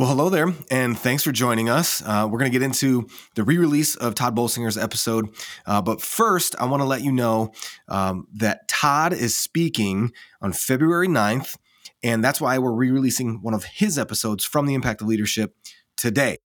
Well, hello there, and thanks for joining us. Uh, we're going to get into the re release of Tod Bolsinger's episode. Uh, but first, I want to let you know um, that Tod is speaking on February 9th, and that's why we're re releasing one of his episodes from The Impact of Leadership today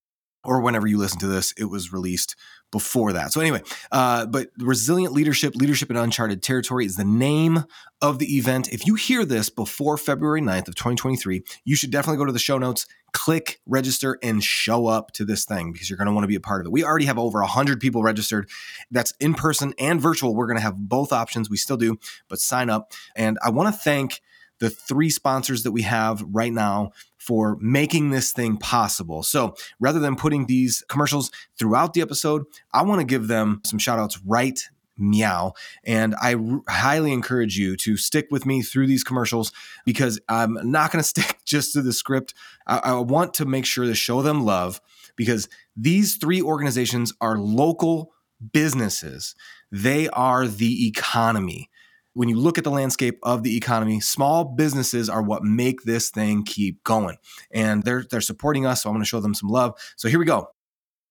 or whenever you listen to this, it was released before that. So anyway, uh, but resilient leadership, leadership in uncharted territory is the name of the event. If you hear this before February 9th of 2023, you should definitely go to the show notes, click register and show up to this thing because you're going to want to be a part of it. We already have over 100 people registered. That's in person and virtual. We're going to have both options. We still do, but sign up. And I want to thank the three sponsors that we have right now for making this thing possible. So rather than putting these commercials throughout the episode, I want to give them some shout outs right meow. And I r- highly encourage you to stick with me through these commercials because I'm not going to stick just to the script. I-, I want to make sure to show them love because these three organizations are local businesses, they are the economy when you look at the landscape of the economy, small businesses are what make this thing keep going. And they're they're supporting us, so I'm going to show them some love. So here we go.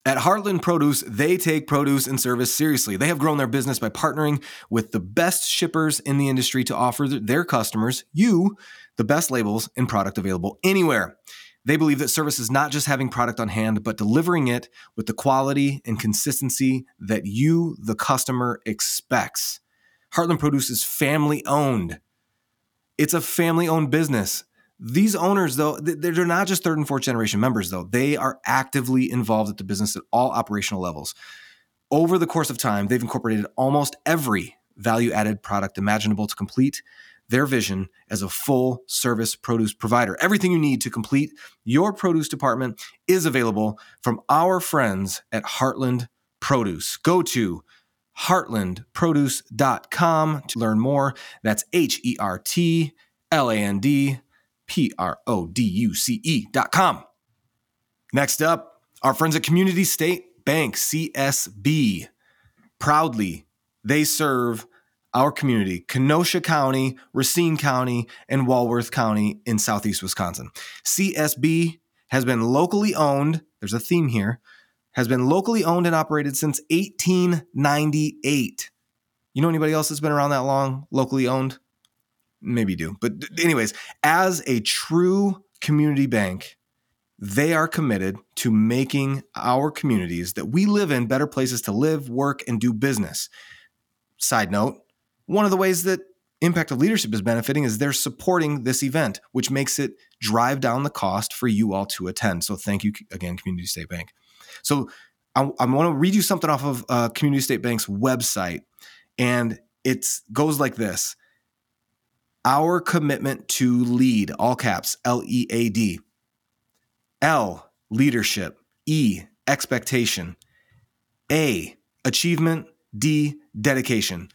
At Heartland Produce, they take produce and service seriously. They have grown their business by partnering with the best shippers in the industry to offer their customers, you, the best labels and product available anywhere. They believe that service is not just having product on hand, but delivering it with the quality and consistency that you, the customer, expects. Heartland Produce is family owned. It's a family owned business. These owners, though, they're not just third and fourth generation members, though. They are actively involved at the business at all operational levels. Over the course of time, they've incorporated almost every value added product imaginable to complete their vision as a full service produce provider. Everything you need to complete your produce department is available from our friends at Heartland Produce. Go to heartlandproduce.com to learn more. That's H E R T L A N D P R O D U C E.com. Next up, our friends at Community State Bank, CSB. Proudly, they serve our community, Kenosha County, Racine County, and Walworth County in southeast Wisconsin. CSB has been locally owned, there's a theme here, has been locally owned and operated since 1898. You know anybody else that's been around that long, locally owned? Maybe you do. But, anyways, as a true community bank, they are committed to making our communities that we live in better places to live, work, and do business. Side note, one of the ways that Impact of Leadership is benefiting is they're supporting this event, which makes it drive down the cost for you all to attend. So thank you again, Community State Bank. So I, I want to read you something off of uh, Community State Bank's website, and it goes like this: Our commitment to lead, all caps, L E A D. L leadership, E expectation, A achievement, D dedication.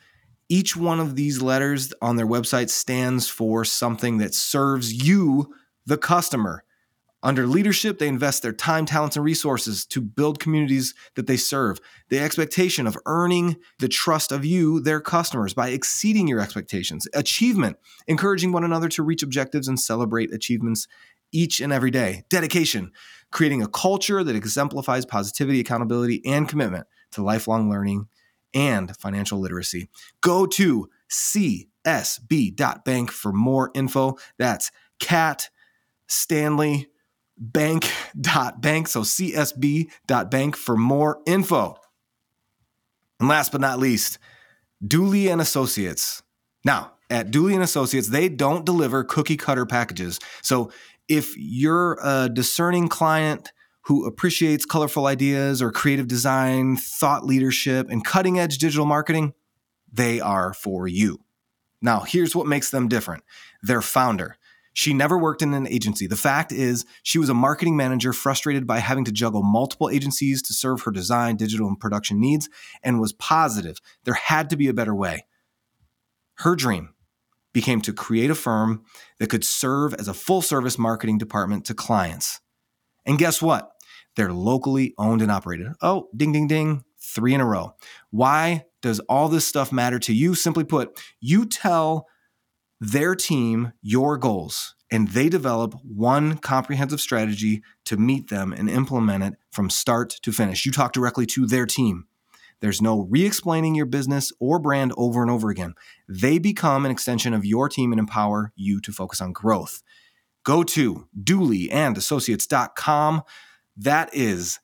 Each one of these letters on their website stands for something that serves you, the customer. Under leadership, they invest their time, talents, and resources to build communities that they serve. The expectation of earning the trust of you, their customers, by exceeding your expectations. Achievement, encouraging one another to reach objectives and celebrate achievements each and every day. Dedication, creating a culture that exemplifies positivity, accountability, and commitment to lifelong learning and financial literacy. Go to csb.bank for more info. That's Cat Stanley bank.bank. So csb.bank for more info. And last but not least, Dooley and Associates. Now, at Dooley and Associates, they don't deliver cookie cutter packages. So if you're a discerning client who appreciates colorful ideas or creative design, thought leadership, and cutting edge digital marketing, they are for you. Now, here's what makes them different their founder, she never worked in an agency. The fact is, she was a marketing manager frustrated by having to juggle multiple agencies to serve her design, digital, and production needs, and was positive there had to be a better way. Her dream became to create a firm that could serve as a full service marketing department to clients. And guess what? They're locally owned and operated. Oh, ding, ding, ding, three in a row. Why does all this stuff matter to you? Simply put, you tell their team your goals and they develop one comprehensive strategy to meet them and implement it from start to finish. You talk directly to their team. There's no re explaining your business or brand over and over again. They become an extension of your team and empower you to focus on growth. Go to dooley.and That is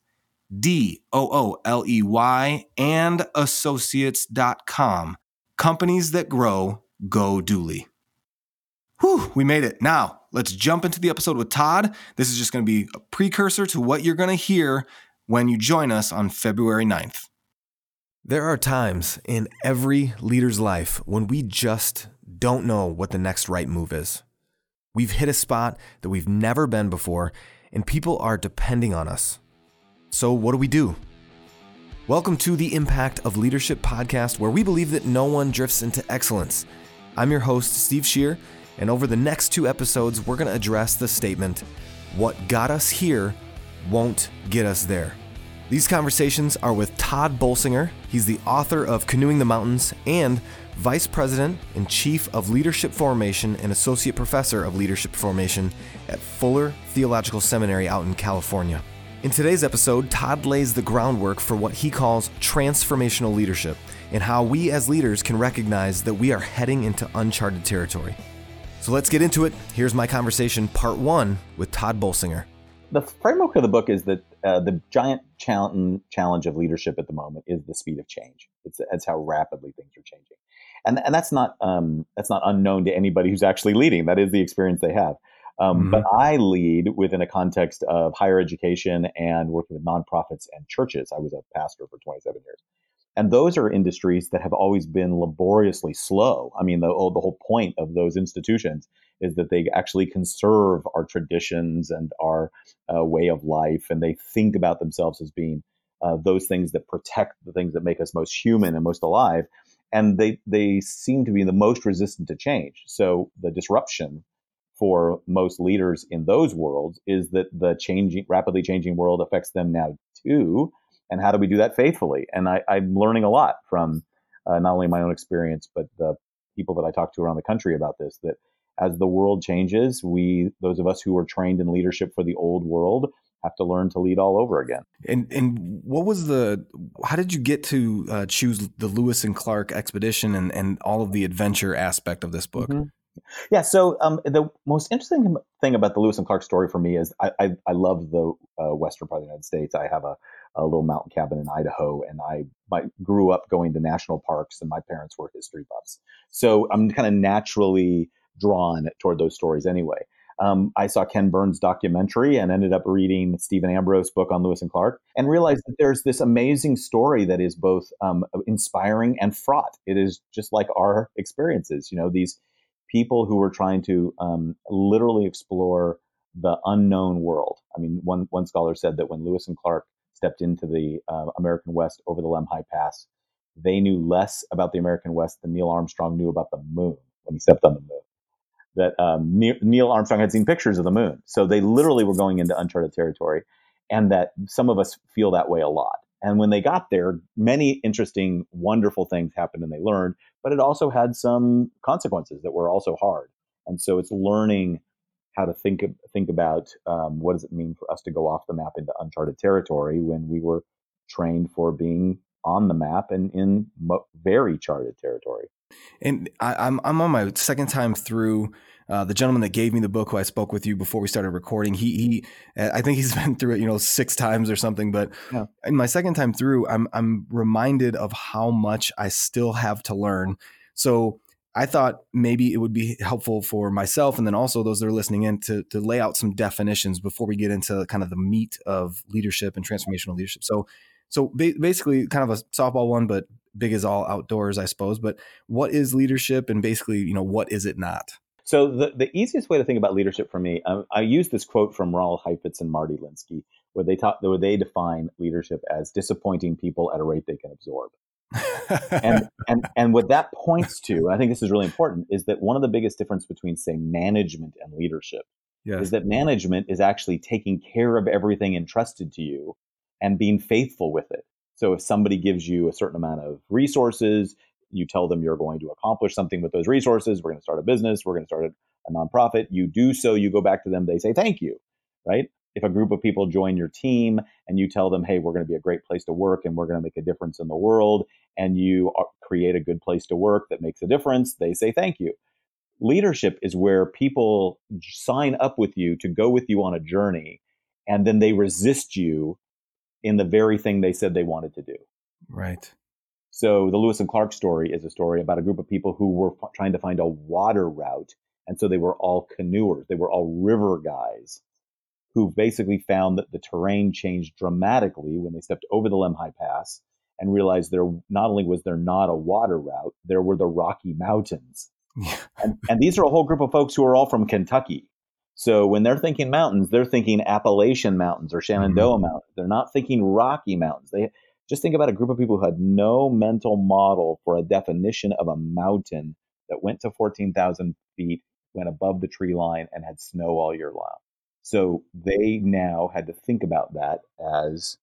D O O L E Y and associates.com. Companies that grow, go Dooley. Whew, we made it. Now, let's jump into the episode with Tod. This is just going to be a precursor to what you're going to hear when you join us on February 9th. There are times in every leader's life when we just don't know what the next right move is. We've hit a spot that we've never been before, and people are depending on us. So, what do we do? Welcome to the Impact of Leadership podcast, where we believe that no one drifts into excellence. I'm your host, Steve Shear, and over the next two episodes, we're going to address the statement What got us here won't get us there. These conversations are with Tod Bolsinger. He's the author of Canoeing the Mountains and Vice President and Chief of Leadership Formation and Associate Professor of Leadership Formation at Fuller Theological Seminary out in California. In today's episode, Tod lays the groundwork for what he calls transformational leadership and how we as leaders can recognize that we are heading into uncharted territory. So let's get into it. Here's my conversation, part one, with Tod Bolsinger. The framework of the book is that uh, the giant challenge, challenge of leadership at the moment is the speed of change. It's, it's how rapidly things are changing, and and that's not um, that's not unknown to anybody who's actually leading. That is the experience they have. Um, mm-hmm. But I lead within a context of higher education and working with nonprofits and churches. I was a pastor for 27 years. And those are industries that have always been laboriously slow. I mean, the, the whole point of those institutions is that they actually conserve our traditions and our uh, way of life, and they think about themselves as being uh, those things that protect the things that make us most human and most alive. And they, they seem to be the most resistant to change. So the disruption for most leaders in those worlds is that the changing, rapidly changing world affects them now too. And how do we do that faithfully? And I, am learning a lot from uh, not only my own experience, but the people that I talk to around the country about this. That as the world changes, we, those of us who were trained in leadership for the old world, have to learn to lead all over again. And and what was the? How did you get to uh, choose the Lewis and Clark expedition and and all of the adventure aspect of this book? Mm-hmm. Yeah. So um, the most interesting thing about the Lewis and Clark story for me is I, I, I love the uh, western part of the United States. I have a, a little mountain cabin in Idaho, and I my, grew up going to national parks, and my parents were history buffs. So I'm kind of naturally drawn toward those stories anyway. Um, I saw Ken Burns' documentary and ended up reading Stephen Ambrose' book on Lewis and Clark and realized that there's this amazing story that is both um, inspiring and fraught. It is just like our experiences. You know, these people who were trying to um, literally explore the unknown world. I mean, one one scholar said that when Lewis and Clark stepped into the uh, American West over the Lemhi Pass, they knew less about the American West than Neil Armstrong knew about the moon when he stepped on the moon. That um, Neil Armstrong had seen pictures of the moon, so they literally were going into uncharted territory, and that some of us feel that way a lot. And when they got there, many interesting, wonderful things happened and they learned, but it also had some consequences that were also hard. And so it's learning how to think think about um, what does it mean for us to go off the map into uncharted territory when we were trained for being on the map and in very charted territory. And I, I'm I'm on my second time through uh, the gentleman that gave me the book, who I spoke with you before we started recording, he he, I think he's been through it, you know, six times or something. But yeah. in my second time through, I'm I'm reminded of how much I still have to learn. So I thought maybe it would be helpful for myself and then also those that are listening in to to lay out some definitions before we get into kind of the meat of leadership and transformational leadership. So so basically, kind of a softball one, but big as all outdoors, I suppose. But what is leadership, and basically, you know, what is it not? So the, the easiest way to think about leadership for me, um, I use this quote from Ronald Heifetz and Marty Linsky, where they talk, where they define leadership as disappointing people at a rate they can absorb. And and and what that points to, I think this is really important, is that one of the biggest difference between say management and leadership yes. is that management is actually taking care of everything entrusted to you and being faithful with it. So if somebody gives you a certain amount of resources, you tell them you're going to accomplish something with those resources. We're going to start a business. We're going to start a nonprofit, you do so, you go back to them, they say thank you, right? If a group of people join your team and you tell them, hey, we're going to be a great place to work and we're going to make a difference in the world, and you create a good place to work that makes a difference, they say thank you. Leadership is where people sign up with you to go with you on a journey and then they resist you in the very thing they said they wanted to do. Right. So the Lewis and Clark story is a story about a group of people who were f- trying to find a water route. And so they were all canoers. They were all river guys who basically found that the terrain changed dramatically when they stepped over the Lemhi Pass and realized there not only was there not a water route, there were the Rocky Mountains. and, and these are a whole group of folks who are all from Kentucky. So when they're thinking mountains, they're thinking Appalachian Mountains or Shenandoah mm-hmm. Mountains. They're not thinking Rocky Mountains. They just think about a group of people who had no mental model for a definition of a mountain that went to 14,000 feet, went above the tree line, and had snow all year long. So they now had to think about that as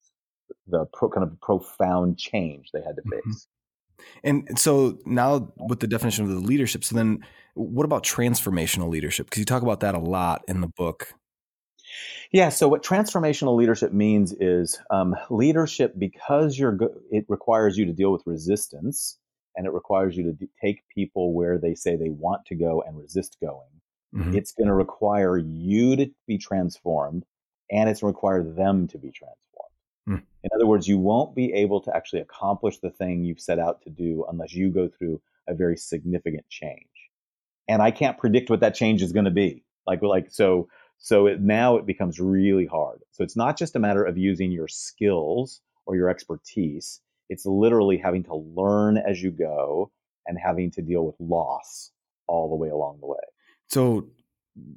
the pro, kind of profound change they had to mm-hmm. face. And so now with the definition of the leadership, so then what about transformational leadership? Because you talk about that a lot in the book. Yeah. So what transformational leadership means is um, leadership because you're go- it requires you to deal with resistance and it requires you to d- take people where they say they want to go and resist going. Mm-hmm. It's going to require you to be transformed and it's going to require them to be transformed. Mm. In other words, you won't be able to actually accomplish the thing you've set out to do unless you go through a very significant change. And I can't predict what that change is going to be. Like, like so, so it, now it becomes really hard. So it's not just a matter of using your skills or your expertise. It's literally having to learn as you go and having to deal with loss all the way along the way. So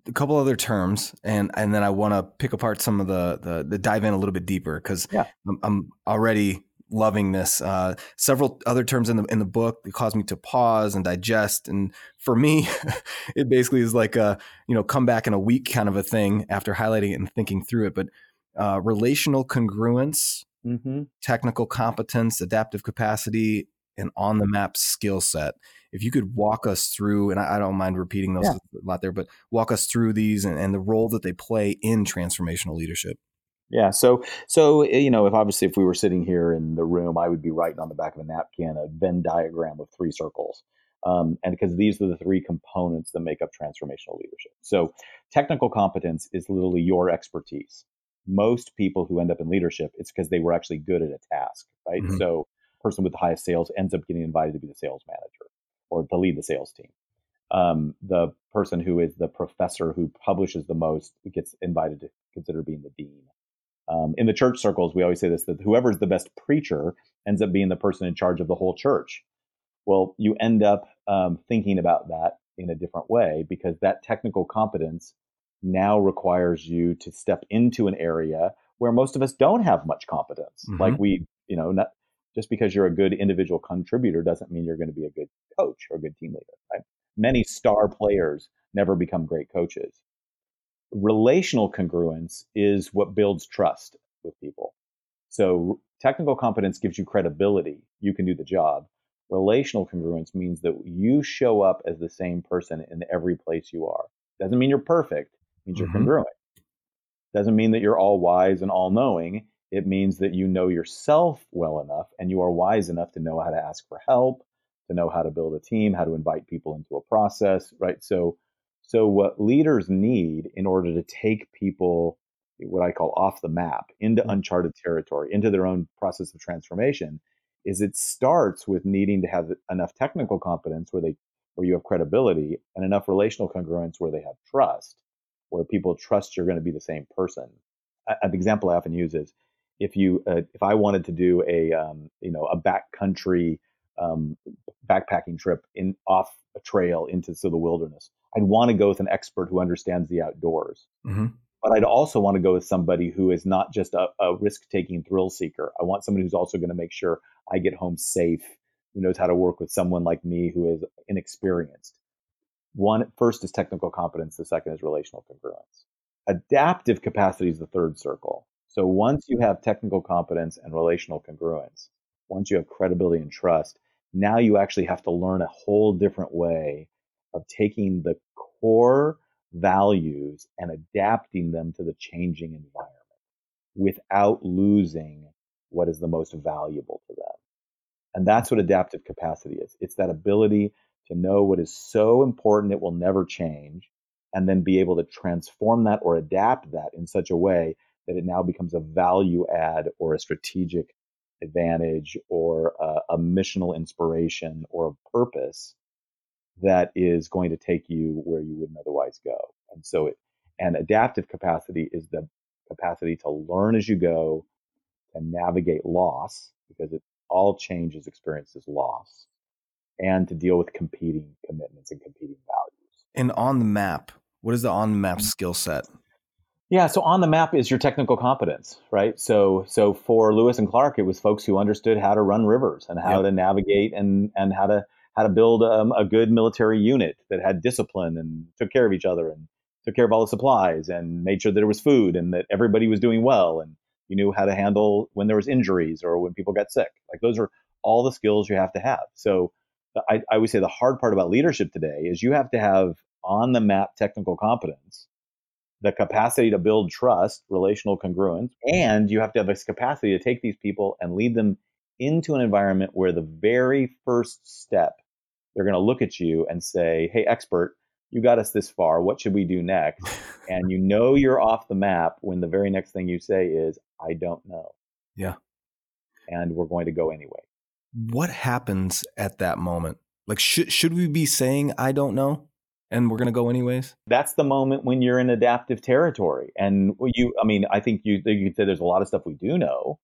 a couple other terms and and then I want to pick apart some of the, the the dive in a little bit deeper because yeah. I'm, I'm, already loving this. Uh, several other terms in the in the book that caused me to pause and digest. And for me, it basically is like a you know come back in a week kind of a thing after highlighting it and thinking through it. But uh, relational congruence, mm-hmm. technical competence, adaptive capacity, and on the map skill set if you could walk us through, and I, I don't mind repeating those yeah. a lot there, but walk us through these and, and the role that they play in transformational leadership. Yeah. So, so eh, you know, if obviously if we were sitting here in the room, I would be writing on the back of a napkin a Venn diagram of three circles, um, and because these are the three components that make up transformational leadership. So, technical competence is literally your expertise. Most people who end up in leadership, it's because they were actually good at a task, right? Mm-hmm. So, person with the highest sales ends up getting invited to be the sales manager or to lead the sales team. Um, the person who is the professor who publishes the most gets invited to consider being the dean. Um, in the church circles, we always say this that whoever's the best preacher ends up being the person in charge of the whole church. Well, you end up um, thinking about that in a different way because that technical competence now requires you to step into an area where most of us don't have much competence. Mm-hmm. Like we, you know, not, just because you're a good individual contributor doesn't mean you're going to be a good coach or a good team leader, right? Many star players never become great coaches. Relational congruence is what builds trust with people. So technical competence gives you credibility. You can do the job. Relational congruence means that you show up as the same person in every place you are. Doesn't mean you're perfect. It means you're mm-hmm. congruent. Doesn't mean that you're all wise and all knowing. It means that you know yourself well enough and you are wise enough to know how to ask for help, to know how to build a team, how to invite people into a process, right? So, so what leaders need in order to take people, what I call off the map, into mm-hmm. uncharted territory, into their own process of transformation, is it starts with needing to have enough technical competence where they where you have credibility and enough relational congruence where they have trust, where people trust you're going to be the same person. An example I often use is if you uh, if I wanted to do a um, you know a backcountry um, backpacking trip in off a trail into the wilderness, I'd want to go with an expert who understands the outdoors. Mm-hmm. But I'd also want to go with somebody who is not just a, a risk taking thrill seeker. I want somebody who's also going to make sure I get home safe, who knows how to work with someone like me who is inexperienced. One first is technical competence. The second is relational congruence. Adaptive capacity is the third circle. So once you have technical competence and relational congruence, once you have credibility and trust, now you actually have to learn a whole different way of taking the core values and adapting them to the changing environment without losing what is the most valuable to them. And that's what adaptive capacity is. It's that ability to know what is so important it will never change and then be able to transform that or adapt that in such a way that it now becomes a value add or a strategic advantage or a, a missional inspiration or a purpose that is going to take you where you wouldn't otherwise go. And so it, and adaptive capacity is the capacity to learn as you go, and navigate loss, because it all change is experienced as loss, and to deal with competing commitments and competing values. And on the map, what is the on the map mm-hmm. skill set? Yeah, so on the map is your technical competence, right? So so for Lewis and Clark, it was folks who understood how to run rivers and how yep. to navigate and and how to how to build um, a good military unit that had discipline and took care of each other and took care of all the supplies and made sure that there was food and that everybody was doing well and you knew how to handle when there was injuries or when people got sick. Like those are all the skills you have to have. So I, I would say the hard part about leadership today is you have to have on the map technical competence, the capacity to build trust, relational congruence, mm-hmm. and you have to have this capacity to take these people and lead them into an environment where the very first step they're going to look at you and say, Hey, expert, you got us this far. What should we do next? and you know you're off the map when the very next thing you say is, I don't know. Yeah. And we're going to go anyway. What happens at that moment? Like, should, should we be saying, I don't know? And we're going to go anyways. That's the moment when you're in adaptive territory. And you, I mean, I think you, you could say there's a lot of stuff we do know.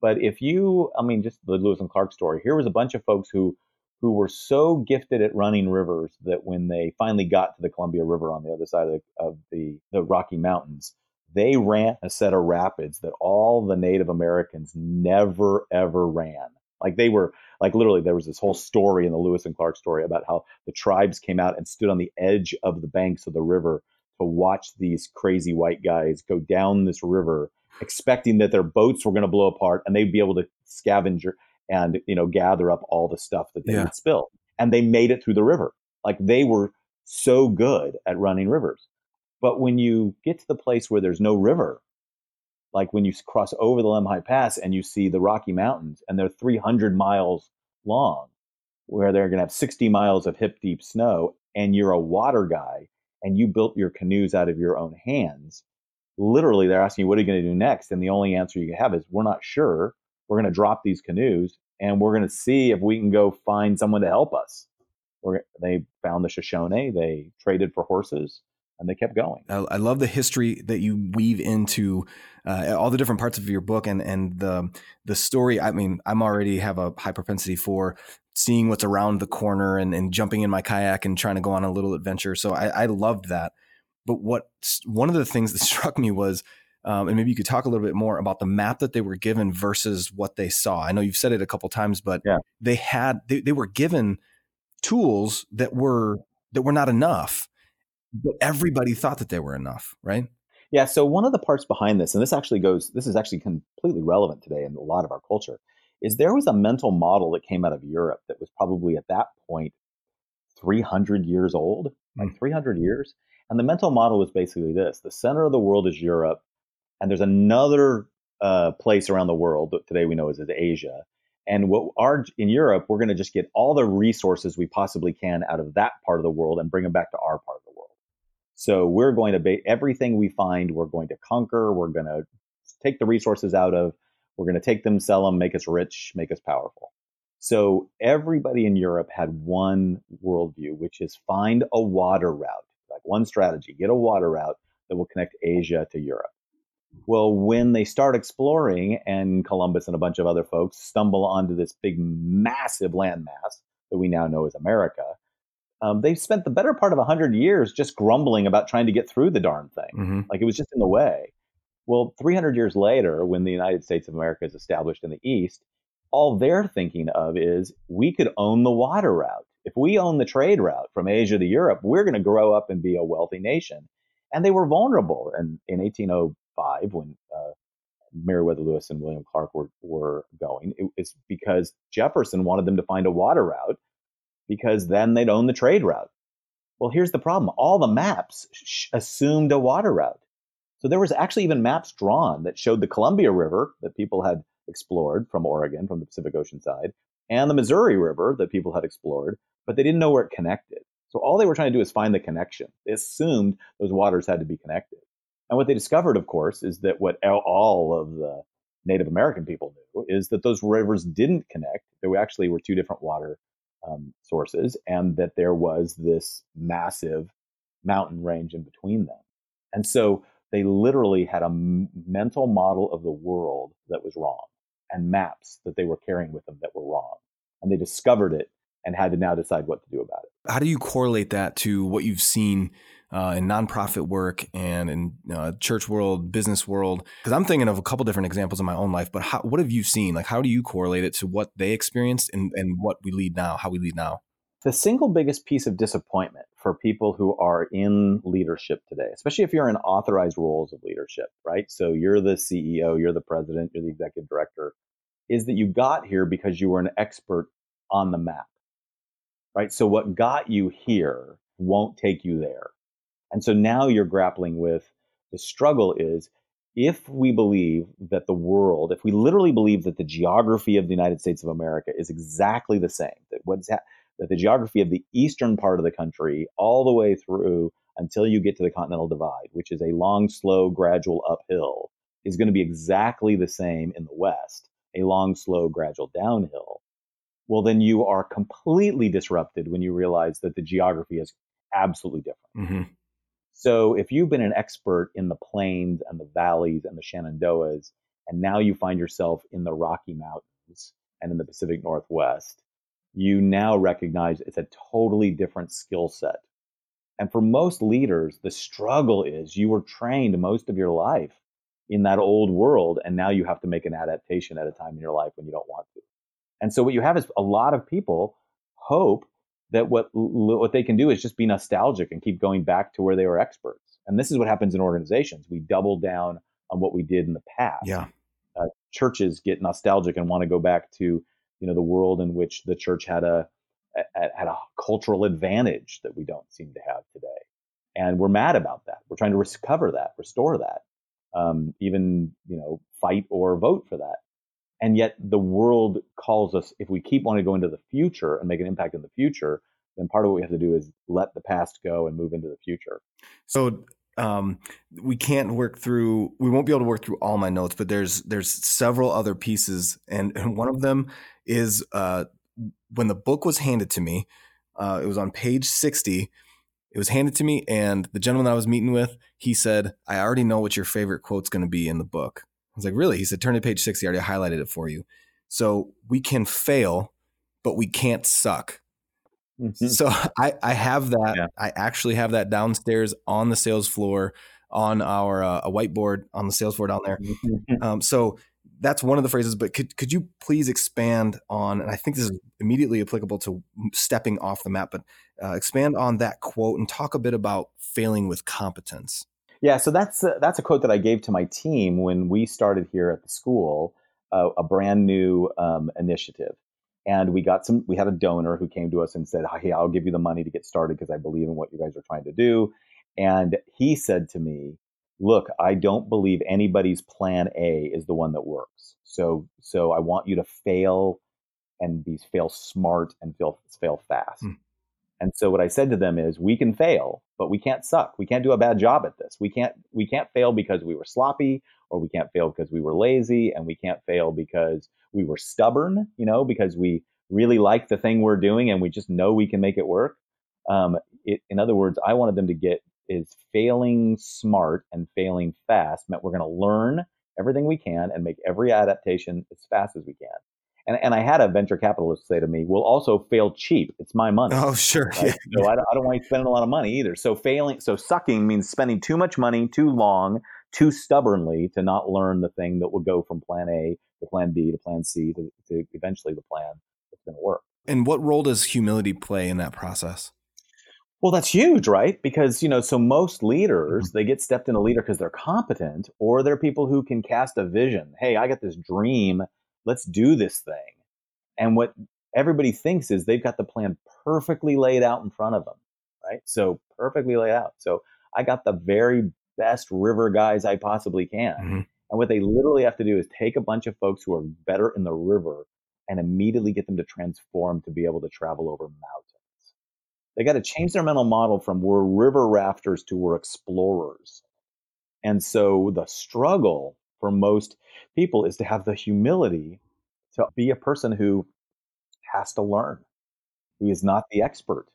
But if you, I mean, just the Lewis and Clark story, here was a bunch of folks who who were so gifted at running rivers that when they finally got to the Columbia River on the other side of the, of the, the Rocky Mountains, they ran a set of rapids that all the Native Americans never ever ran. Like they were like literally there was this whole story in the Lewis and Clark story about how the tribes came out and stood on the edge of the banks of the river to watch these crazy white guys go down this river expecting that their boats were going to blow apart and they'd be able to scavenge and you know gather up all the stuff that they yeah. would spill. And they made it through the river. Like they were so good at running rivers. But when you get to the place where there's no river like when you cross over the lemhi pass and you see the rocky mountains and they're 300 miles long where they're going to have 60 miles of hip deep snow and you're a water guy and you built your canoes out of your own hands literally they're asking you what are you going to do next and the only answer you have is we're not sure we're going to drop these canoes and we're going to see if we can go find someone to help us. We're, they found the Shoshone, they traded for horses, and they kept going. I, I love the history that you weave into uh, all the different parts of your book and and the the story. I mean, I'm already have a high propensity for seeing what's around the corner and, and jumping in my kayak and trying to go on a little adventure. So I, I loved that. But what one of the things that struck me was um, and maybe you could talk a little bit more about the map that they were given versus what they saw. I know you've said it a couple times, but yeah. they had they, they were given tools that were that were not enough, but everybody thought that they were enough, right? Yeah. So one of the parts behind this, and this actually goes, this is actually completely relevant today in a lot of our culture, is there was a mental model that came out of Europe that was probably at that point 300 years old, like mm. 300 years. And the mental model was basically this: the center of the world is Europe, and there's another uh, place around the world that today we know as, as Asia. And what our in Europe, we're going to just get all the resources we possibly can out of that part of the world and bring them back to our part of the world. So we're going to be everything we find, we're going to conquer. We're going to take the resources out of. We're going to take them, sell them, make us rich, make us powerful. So everybody in Europe had one worldview, which is find a water route, like one strategy, get a water route that will connect Asia to Europe. Well, when they start exploring, and Columbus and a bunch of other folks stumble onto this big, massive landmass that we now know as America, um, they spent the better part of 100 years just grumbling about trying to get through the darn thing. Mm-hmm. Like it was just in the way. Well, 300 years later, when the United States of America is established in the East, all they're thinking of is we could own the water route. If we own the trade route from Asia to Europe, we're going to grow up and be a wealthy nation. And they were vulnerable. And in 1805, when uh, Meriwether Lewis and William Clark were, were going. It, it's because Jefferson wanted them to find a water route because then they'd own the trade route. Well, here's the problem all the maps sh- assumed a water route. So there was actually even maps drawn that showed the Columbia River that people had explored from Oregon, from the Pacific Ocean side, and the Missouri River that people had explored, but they didn't know where it connected. So all they were trying to do is find the connection. They assumed those waters had to be connected. And what they discovered, of course, is that what all of the Native American people knew is that those rivers didn't connect. There actually were two different water um, sources, and that there was this massive mountain range in between them. And so they literally had a m- mental model of the world that was wrong and maps that they were carrying with them that were wrong. And they discovered it and had to now decide what to do about it. How do you correlate that to what you've seen uh, in nonprofit work and in uh, church world, business world? Because I'm thinking of a couple different examples in my own life, but how, what have you seen? Like, how do you correlate it to what they experienced and, and what we lead now, how we lead now? The single biggest piece of disappointment for people who are in leadership today, especially if you're in authorized roles of leadership, right? So you're the CEO, you're the president, you're the executive director, is that you got here because you were an expert on the map right? So what got you here won't take you there. And so now you're grappling with the struggle is if we believe that the world, if we literally believe that the geography of the United States of America is exactly the same, that what's ha- that the geography of the eastern part of the country all the way through until you get to the continental divide, which is a long, slow, gradual uphill, is going to be exactly the same in the west, a long, slow, gradual downhill well, then you are completely disrupted when you realize that the geography is absolutely different. Mm-hmm. So if you've been an expert in the plains and the valleys and the Shenandoahs, and now you find yourself in the Rocky Mountains and in the Pacific Northwest, you now recognize it's a totally different skill set. And for most leaders, the struggle is you were trained most of your life in that old world, and now you have to make an adaptation at a time in your life when you don't want to. And so what you have is a lot of people hope that what what they can do is just be nostalgic and keep going back to where they were experts. And this is what happens in organizations. We double down on what we did in the past. Yeah. Uh, churches get nostalgic and want to go back to you know the world in which the church had a, a had a cultural advantage that we don't seem to have today. And we're mad about that. We're trying to recover that, restore that, um, even you know fight or vote for that. And yet the world calls us, if we keep wanting to go into the future and make an impact in the future, then part of what we have to do is let the past go and move into the future. So um, we can't work through we won't be able to work through all my notes but there's there's several other pieces and, and one of them is uh, when the book was handed to me uh, it was on page 60 it was handed to me and the gentleman i was meeting with he said i already know what your favorite quote's going to be in the book I was like, really? He said, turn to page 60. I already highlighted it for you. So we can fail, but we can't suck. Mm-hmm. So I, I have that. Yeah. I actually have that downstairs on the sales floor on our uh, a whiteboard on the sales floor down there. Mm-hmm. Um, so that's one of the phrases. But could could you please expand on? And I think this is immediately applicable to stepping off the map. But uh, expand on that quote and talk a bit about failing with competence. Yeah, so that's a, that's a quote that I gave to my team when we started here at the school, uh, a brand new um, initiative, and we got some. We had a donor who came to us and said, "Hey, I'll give you the money to get started because I believe in what you guys are trying to do." And he said to me, "Look, I don't believe anybody's plan A is the one that works. So, so I want you to fail and be fail smart and fail fail fast." Hmm. And so what I said to them is, we can fail, but we can't suck. We can't do a bad job at this. We can't we can't fail because we were sloppy, or we can't fail because we were lazy, and we can't fail because we were stubborn. You know, because we really like the thing we're doing and we just know we can make it work. Um, it, in other words, I wanted them to get is failing smart and failing fast meant we're going to learn everything we can and make every adaptation as fast as we can. And, and I had a venture capitalist say to me, "We'll also fail cheap. It's my money." Oh, sure. Right? Yeah. So I don't, I don't want you spending a lot of money either. So failing, so sucking means spending too much money, too long, too stubbornly to not learn the thing that will go from plan A to plan B to plan C to, to eventually the plan that's going to work. And what role does humility play in that process? Well, that's huge, right? Because, you know, so most leaders, mm-hmm. they get stepped in a leader because they're competent or they're people who can cast a vision. Hey, I got this dream let's do this thing. And what everybody thinks is they've got the plan perfectly laid out in front of them, right? So perfectly laid out. So I got the very best river guys I possibly can. Mm-hmm. And what they literally have to do is take a bunch of folks who are better in the river and immediately get them to transform to be able to travel over mountains. They got to change their mental model from we're river rafters to we're explorers. And so the struggle for most people is to have the humility to be a person who has to learn, who is not the expert,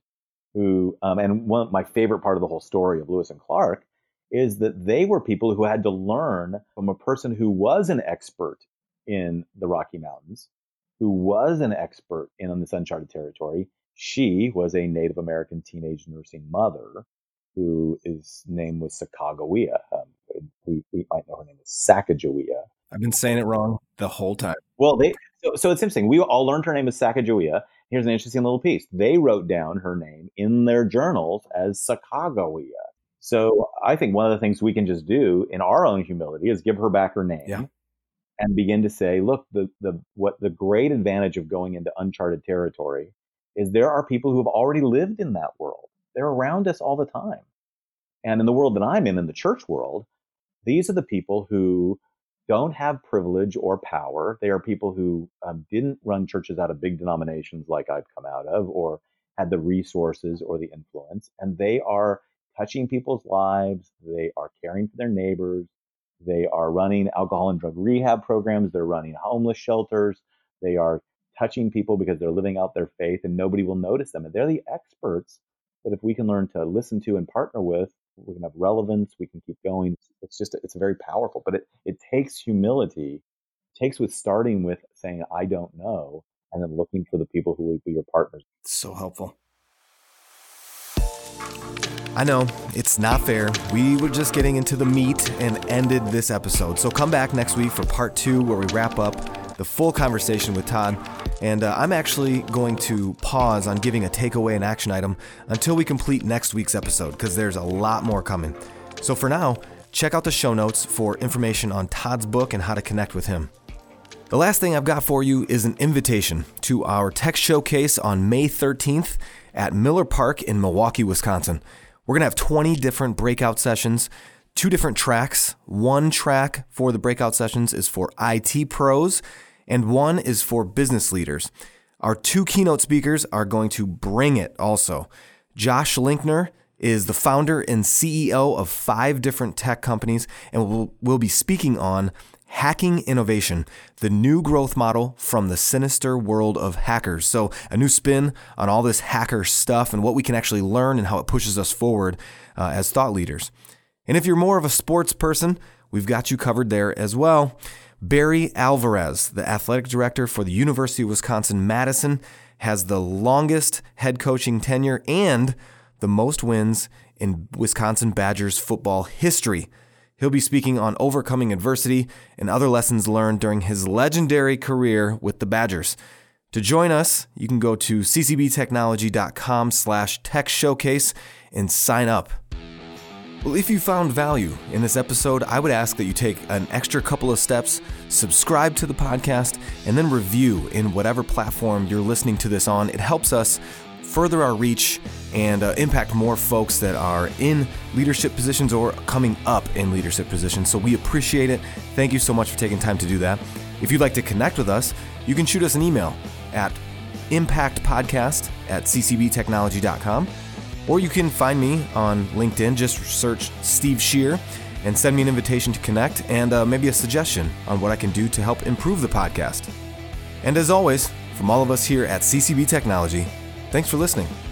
who, um, and one my favorite part of the whole story of Lewis and Clark is that they were people who had to learn from a person who was an expert in the Rocky Mountains, who was an expert in this uncharted territory. She was a Native American teenage nursing mother whose name was Sacagawea. Um, we, we, might know her name is Sacagawea. I've been saying it wrong the whole time. Well, they so, so it's interesting. We all learned her name is Sacajawea. Here's an interesting little piece. They wrote down her name in their journals as Sacagawea. So I think one of the things we can just do in our own humility is give her back her name yeah. and begin to say, look, the, the, what the great advantage of going into uncharted territory is there are people who have already lived in that world. They're around us all the time. And in the world that I'm in, in the church world, these are the people who don't have privilege or power. They are people who um, didn't run churches out of big denominations like I've come out of, or had the resources or the influence. And they are touching people's lives. They are caring for their neighbors. They are running alcohol and drug rehab programs. They're running homeless shelters. They are touching people because they're living out their faith and nobody will notice them. And they're the experts that if we can learn to listen to and partner with, we can have relevance, we can keep going. It's just, it's very powerful, but it, it takes humility. It takes with starting with saying, I don't know, and then looking for the people who will be your partners. So helpful. I know, it's not fair. We were just getting into the meat and ended this episode. So come back next week for part two, where we wrap up the full conversation with Tod. And uh, I'm actually going to pause on giving a takeaway and action item until we complete next week's episode, because there's a lot more coming. So for now, check out the show notes for information on Tod's book and how to connect with him. The last thing I've got for you is an invitation to our tech showcase on May 13th at Miller Park in Milwaukee, Wisconsin. We're going to have 20 different breakout sessions, two different tracks. One track for the breakout sessions is for IT pros, and one is for business leaders. Our two keynote speakers are going to bring it also. Josh Linkner is the founder and CEO of five different tech companies and will, will be speaking on Hacking Innovation, the new growth model from the sinister world of hackers. So, a new spin on all this hacker stuff and what we can actually learn and how it pushes us forward uh, as thought leaders. And if you're more of a sports person, we've got you covered there as well. Barry Alvarez, the athletic director for the University of Wisconsin Madison, has the longest head coaching tenure and the most wins in Wisconsin Badgers football history. He'll be speaking on overcoming adversity and other lessons learned during his legendary career with the Badgers. To join us, you can go to ccbtechnology.com slash tech showcase and sign up. Well, if you found value in this episode, I would ask that you take an extra couple of steps, subscribe to the podcast, and then review in whatever platform you're listening to this on. It helps us further our reach and uh, impact more folks that are in leadership positions or coming up in leadership positions. So we appreciate it. Thank you so much for taking time to do that. If you'd like to connect with us, you can shoot us an email at impactpodcast at ccbtechnology.com or you can find me on LinkedIn. Just search Steve Shear and send me an invitation to connect and uh, maybe a suggestion on what I can do to help improve the podcast. And as always, from all of us here at CCB Technology, Thanks for listening.